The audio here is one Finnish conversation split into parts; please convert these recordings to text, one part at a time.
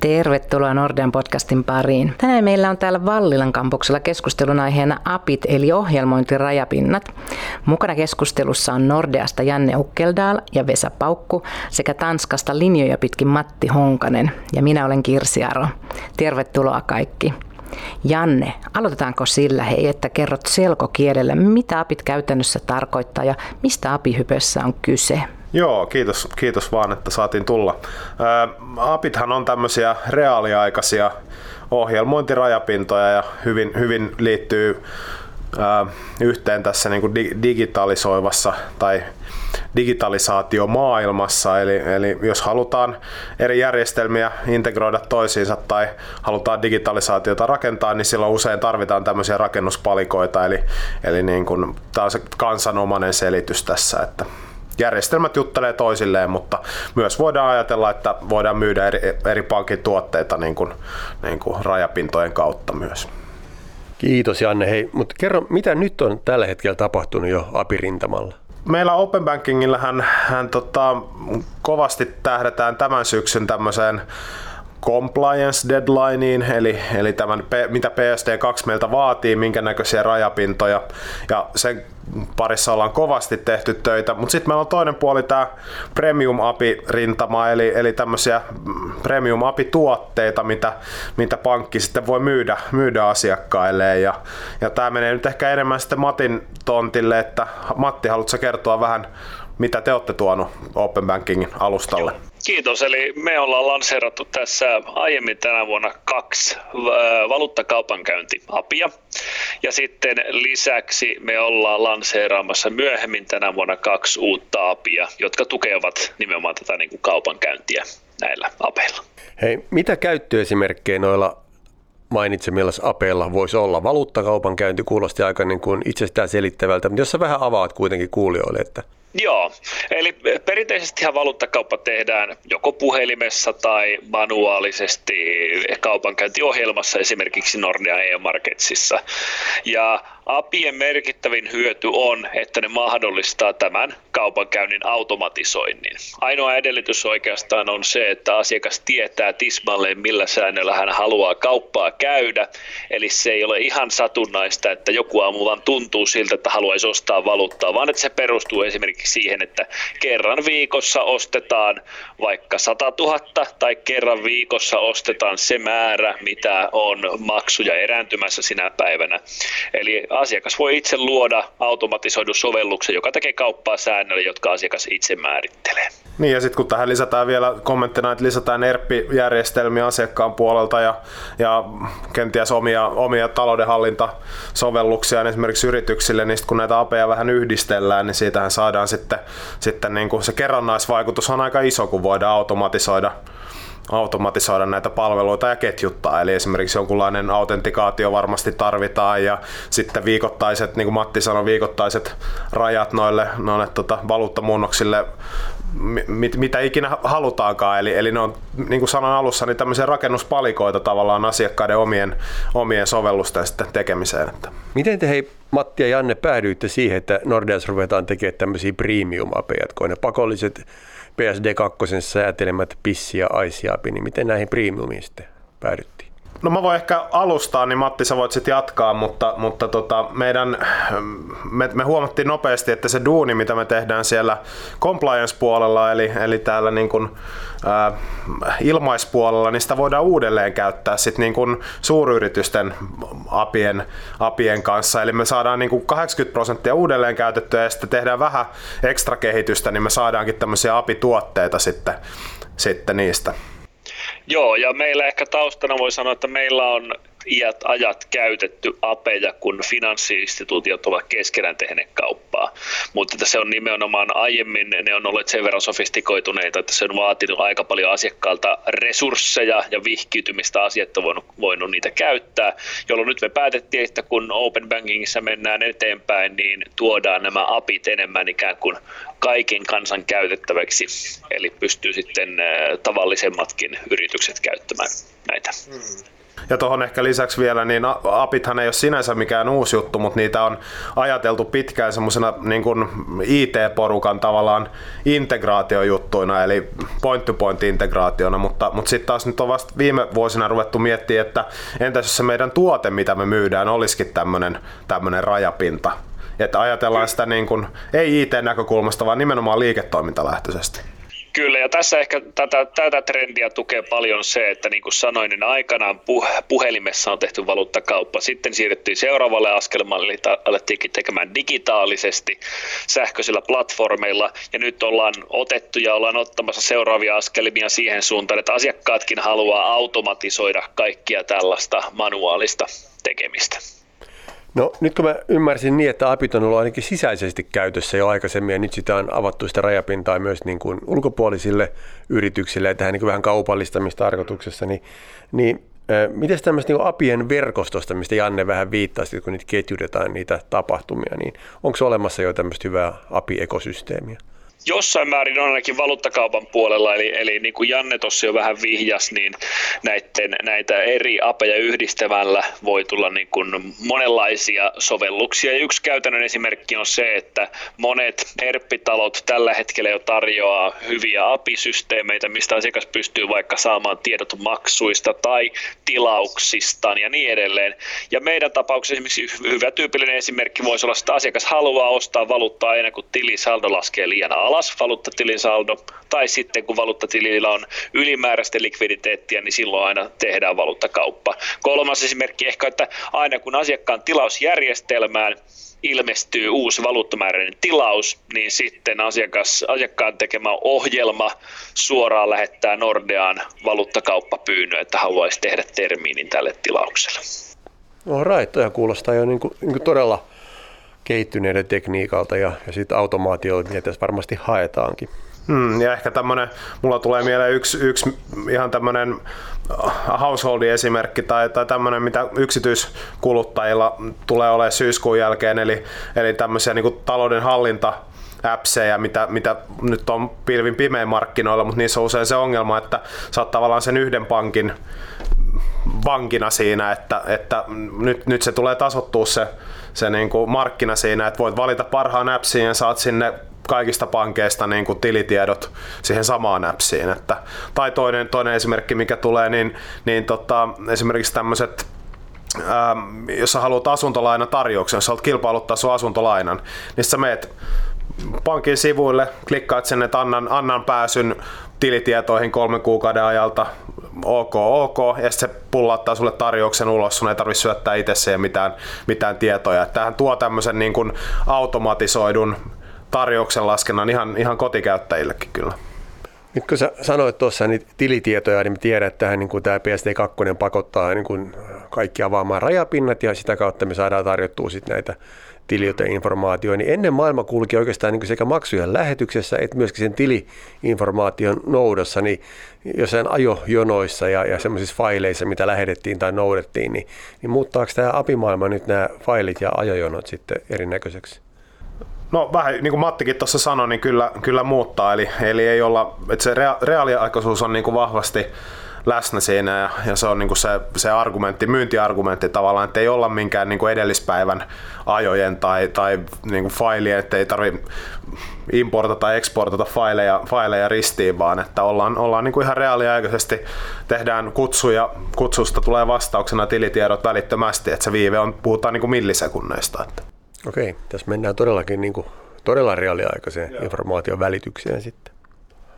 Tervetuloa Nordean podcastin pariin. Tänään meillä on täällä Vallilan kampuksella keskustelun aiheena APIT eli ohjelmointirajapinnat. Mukana keskustelussa on Nordeasta Janne Ukkeldal ja Vesa Paukku sekä Tanskasta linjoja pitkin Matti Honkanen ja minä olen Kirsi Aro. Tervetuloa kaikki. Janne, aloitetaanko sillä hei, että kerrot selkokielellä, mitä apit käytännössä tarkoittaa ja mistä apihypössä on kyse? Joo, kiitos, kiitos vaan, että saatiin tulla. Ää, apithan on tämmöisiä reaaliaikaisia ohjelmointirajapintoja ja hyvin, hyvin liittyy ää, yhteen tässä niin kuin digitalisoivassa tai digitalisaatiomaailmassa, eli, eli jos halutaan eri järjestelmiä integroida toisiinsa tai halutaan digitalisaatiota rakentaa, niin silloin usein tarvitaan tämmöisiä rakennuspalikoita, eli, eli niin kuin, tämä on se kansanomainen selitys tässä, että järjestelmät juttelee toisilleen, mutta myös voidaan ajatella, että voidaan myydä eri, eri pankin tuotteita niin kuin, niin kuin rajapintojen kautta myös. Kiitos Janne. Hei, mutta kerro, mitä nyt on tällä hetkellä tapahtunut jo apirintamalla? Meillä Open Bankingilla hän, hän tota, kovasti tähdätään tämän syksyn tämmöiseen compliance deadlineen, eli, eli tämän, mitä PSD2 meiltä vaatii, minkä näköisiä rajapintoja, ja sen parissa ollaan kovasti tehty töitä, mutta sitten meillä on toinen puoli tämä Premium API-rintama, eli, eli tämmöisiä Premium API-tuotteita, mitä, mitä pankki sitten voi myydä, myydä asiakkaille, ja, ja tämä menee nyt ehkä enemmän sitten Matin tontille, että Matti, haluatko kertoa vähän, mitä te olette tuonut Open Bankingin alustalle? Kiitos. Eli me ollaan lanseerattu tässä aiemmin tänä vuonna kaksi äh, valuuttakaupankäyntiapia. Ja sitten lisäksi me ollaan lanseeraamassa myöhemmin tänä vuonna kaksi uutta apia, jotka tukevat nimenomaan tätä niin kuin kaupankäyntiä näillä apeilla. Hei, mitä käyttöesimerkkejä noilla mainitsemilla apeilla voisi olla? Valuuttakaupankäynti kuulosti aika niin kuin itsestään selittävältä, mutta jos sä vähän avaat kuitenkin kuulijoille, että Joo, eli perinteisestihan valuuttakauppa tehdään joko puhelimessa tai manuaalisesti kaupankäyntiohjelmassa, esimerkiksi Nordea e-marketsissa. Ja APIen merkittävin hyöty on, että ne mahdollistaa tämän kaupankäynnin automatisoinnin. Ainoa edellytys oikeastaan on se, että asiakas tietää tismalleen, millä säännöllä hän haluaa kauppaa käydä. Eli se ei ole ihan satunnaista, että joku aamu vaan tuntuu siltä, että haluaisi ostaa valuuttaa, vaan että se perustuu esimerkiksi siihen, että kerran viikossa ostetaan vaikka 100 000 tai kerran viikossa ostetaan se määrä, mitä on maksuja erääntymässä sinä päivänä. Eli asiakas voi itse luoda automatisoidun sovelluksen, joka tekee kauppaa säännöllä, jotka asiakas itse määrittelee. Niin ja sitten kun tähän lisätään vielä kommenttina, että lisätään ERP-järjestelmiä asiakkaan puolelta ja, ja kenties omia, omia taloudenhallintasovelluksia niin esimerkiksi yrityksille, niin kun näitä apeja vähän yhdistellään, niin siitähän saadaan sitten, sitten niin kuin se kerrannaisvaikutus on aika iso, kun voidaan automatisoida automatisoida näitä palveluita ja ketjuttaa. Eli esimerkiksi jonkunlainen autentikaatio varmasti tarvitaan ja sitten viikoittaiset, niin kuin Matti sanoi, viikoittaiset rajat noille, noille tota, valuuttamuunnoksille mit, mitä ikinä halutaankaan. Eli, eli ne on, niin kuin sanoin alussa, niin tämmöisiä rakennuspalikoita tavallaan asiakkaiden omien, omien sovellusten sitten tekemiseen. Miten te hei Matti ja Janne päädyitte siihen, että Nordeas ruvetaan tekemään tämmöisiä premium-apeja, ne pakolliset PSD2 säätelemät pissi ja aisiapi, niin miten näihin premiumiin sitten päädyttiin? No mä voin ehkä alustaa, niin Matti sä voit sitten jatkaa, mutta, mutta tota, meidän, me, me, huomattiin nopeasti, että se duuni, mitä me tehdään siellä compliance-puolella, eli, eli täällä niin kun, ä, ilmaispuolella, niin sitä voidaan uudelleen käyttää sit niin kun suuryritysten apien, apien kanssa. Eli me saadaan niin 80 prosenttia uudelleen käytettyä ja sitten tehdään vähän ekstra kehitystä, niin me saadaankin tämmöisiä apituotteita sitten, sitten niistä. Joo, ja meillä ehkä taustana voi sanoa, että meillä on iät ajat käytetty apeja, kun finanssiinstituutiot ovat keskenään tehneet kauppaa. Mutta se on nimenomaan aiemmin, ne on olleet sen verran sofistikoituneita, että se on vaatinut aika paljon asiakkaalta resursseja ja vihkiytymistä asiat on voinut, voinut niitä käyttää, jolloin nyt me päätettiin, että kun Open Bankingissa mennään eteenpäin, niin tuodaan nämä apit enemmän ikään kuin kaiken kansan käytettäväksi, eli pystyy sitten tavallisemmatkin yritykset käyttämään näitä. Hmm. Ja tuohon ehkä lisäksi vielä, niin apithan ei ole sinänsä mikään uusi juttu, mutta niitä on ajateltu pitkään semmoisena niin IT-porukan tavallaan integraatiojuttuina, eli point-to-point integraationa, mutta, mutta sitten taas nyt on vasta viime vuosina ruvettu miettimään, että entäs jos se meidän tuote, mitä me myydään, olisikin tämmöinen rajapinta. Että ajatellaan sitä niin kuin, ei IT-näkökulmasta, vaan nimenomaan liiketoimintalähtöisesti. Kyllä, ja tässä ehkä tätä, tätä trendiä tukee paljon se, että niin kuin sanoin, niin aikanaan puhelimessa on tehty valuuttakauppa. Sitten siirryttiin seuraavalle askelmalle, eli alettiin tekemään digitaalisesti sähköisillä platformeilla, ja nyt ollaan otettu ja ollaan ottamassa seuraavia askelmia siihen suuntaan, että asiakkaatkin haluaa automatisoida kaikkia tällaista manuaalista tekemistä. No nyt kun mä ymmärsin niin, että APIT on ollut ainakin sisäisesti käytössä jo aikaisemmin ja nyt sitä on avattu sitä rajapintaa myös niin kuin ulkopuolisille yrityksille, tähän niin kuin vähän kaupallistamistarkoituksessa, niin, niin Miten tämmöistä niin APIen verkostosta, mistä Janne vähän viittasi, kun niitä ketjutetaan niitä tapahtumia, niin onko olemassa jo tämmöistä hyvää API-ekosysteemiä? Jossain määrin on ainakin valuuttakaupan puolella, eli, eli niin kuin Janne tuossa jo vähän vihjas, niin näiden, näitä eri apeja yhdistämällä voi tulla niin kuin monenlaisia sovelluksia. Ja yksi käytännön esimerkki on se, että monet ERP-talot tällä hetkellä jo tarjoaa hyviä API-systeemeitä, mistä asiakas pystyy vaikka saamaan tiedot maksuista tai tilauksistaan ja niin edelleen. Ja meidän tapauksessa esimerkiksi hyvä tyypillinen esimerkki voisi olla, että asiakas haluaa ostaa valuuttaa kuin tilisaldo laskee liian alas valuuttatilin saldo, tai sitten kun valuuttatilillä on ylimääräistä likviditeettiä, niin silloin aina tehdään valuuttakauppa. Kolmas esimerkki ehkä, että aina kun asiakkaan tilausjärjestelmään ilmestyy uusi valuuttamääräinen tilaus, niin sitten asiakas, asiakkaan tekemä ohjelma suoraan lähettää Nordeaan valuuttakauppapyynnön, että haluaisi tehdä termiinin tälle tilaukselle. No right, kuulostaa jo niin kuin, niin kuin todella kehittyneiden tekniikalta ja, ja sitten automaatioita, mitä tässä varmasti haetaankin. Hmm, ja ehkä tämmöinen, mulla tulee mieleen yksi, yksi ihan tämmöinen householdin esimerkki tai, tai tämmöinen, mitä yksityiskuluttajilla tulee olemaan syyskuun jälkeen, eli, eli tämmöisiä niin talouden hallinta appseja, mitä, mitä nyt on pilvin pimeän markkinoilla, mutta niissä on usein se ongelma, että sä oot tavallaan sen yhden pankin vankina siinä, että, että nyt, nyt se tulee tasottua se, se niin kuin markkina siinä, että voit valita parhaan appsin ja saat sinne kaikista pankeista niin kuin tilitiedot siihen samaan appsiin. Että, tai toinen, toinen esimerkki, mikä tulee, niin, niin tota, esimerkiksi tämmöiset ähm, jos sä haluat asuntolainatarjouksen, jos sä haluat kilpailuttaa sun asuntolainan, niin sä meet pankin sivuille, klikkaat sen, että annan, annan pääsyn tilitietoihin kolmen kuukauden ajalta, ok, ok, ja sitten se pullauttaa sulle tarjouksen ulos, sun ei tarvitse syöttää itse siihen mitään, mitään tietoja. Tähän tuo tämmöisen niin kuin automatisoidun tarjouksen laskennan ihan, ihan kotikäyttäjillekin kyllä. Nyt kun sä sanoit tuossa niitä tilitietoja, niin me tiedän, että tähän, niin kuin tämä PSD2 pakottaa niin kuin kaikki avaamaan rajapinnat ja sitä kautta me saadaan tarjottua sitten näitä tilioteinformaatio, niin ennen maailma kulki oikeastaan niin sekä maksujen lähetyksessä että myöskin sen tiliinformaation noudossa, niin jossain ajojonoissa ja, ja semmoisissa faileissa, mitä lähetettiin tai noudettiin, niin, niin muuttaako tämä apimaailma nyt nämä failit ja ajojonot sitten erinäköiseksi? No vähän niin kuin Mattikin tuossa sanoi, niin kyllä, kyllä muuttaa, eli, eli ei olla, että se rea, reaaliaikaisuus on niin kuin vahvasti läsnä siinä ja, ja se on niin kuin se, se argumentti, myyntiargumentti tavallaan, että ei olla minkään niin kuin edellispäivän ajojen tai, tai niin kuin failien, että ei tarvi importata tai exportata faileja, faileja ristiin, vaan että ollaan, ollaan niin kuin ihan reaaliaikaisesti, tehdään kutsuja, kutsusta tulee vastauksena tilitiedot välittömästi, että se viive on, puhutaan niin kuin millisekunneista. Että. Okei, tässä mennään todellakin niin kuin, todella reaaliaikaiseen Joo. informaation välitykseen sitten.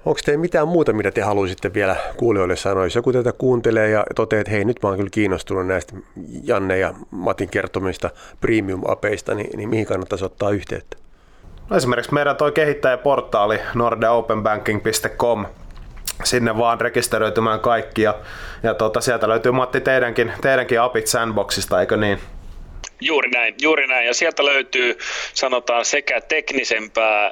Onko teillä mitään muuta, mitä te haluaisitte vielä kuulijoille sanoa? Jos joku tätä kuuntelee ja toteaa, että hei, nyt mä oon kyllä kiinnostunut näistä Janne ja Matin kertomista premium-apeista, niin, niin mihin kannattaisi ottaa yhteyttä? No esimerkiksi meidän toi kehittäjäportaali nordeopenbanking.com, sinne vaan rekisteröitymään kaikki ja, ja tota, sieltä löytyy Matti teidänkin, teidänkin apit Sandboxista, eikö niin? Juuri näin, juuri näin. Ja sieltä löytyy, sanotaan, sekä teknisempää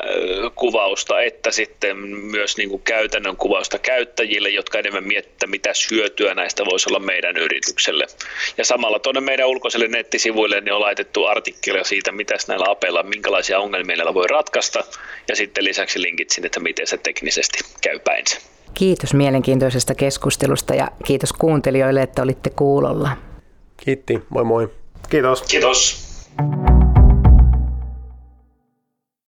kuvausta että sitten myös niin kuin käytännön kuvausta käyttäjille, jotka enemmän miettivät, mitä hyötyä näistä voisi olla meidän yritykselle. Ja samalla tuonne meidän ulkoiselle nettisivuille niin on laitettu artikkeleja siitä, mitä näillä apeilla, minkälaisia ongelmia näillä voi ratkaista, ja sitten lisäksi linkit sinne, että miten se teknisesti käy päinsä. Kiitos mielenkiintoisesta keskustelusta ja kiitos kuuntelijoille, että olitte kuulolla. Kiitti, moi moi. Kiitos. Kiitos.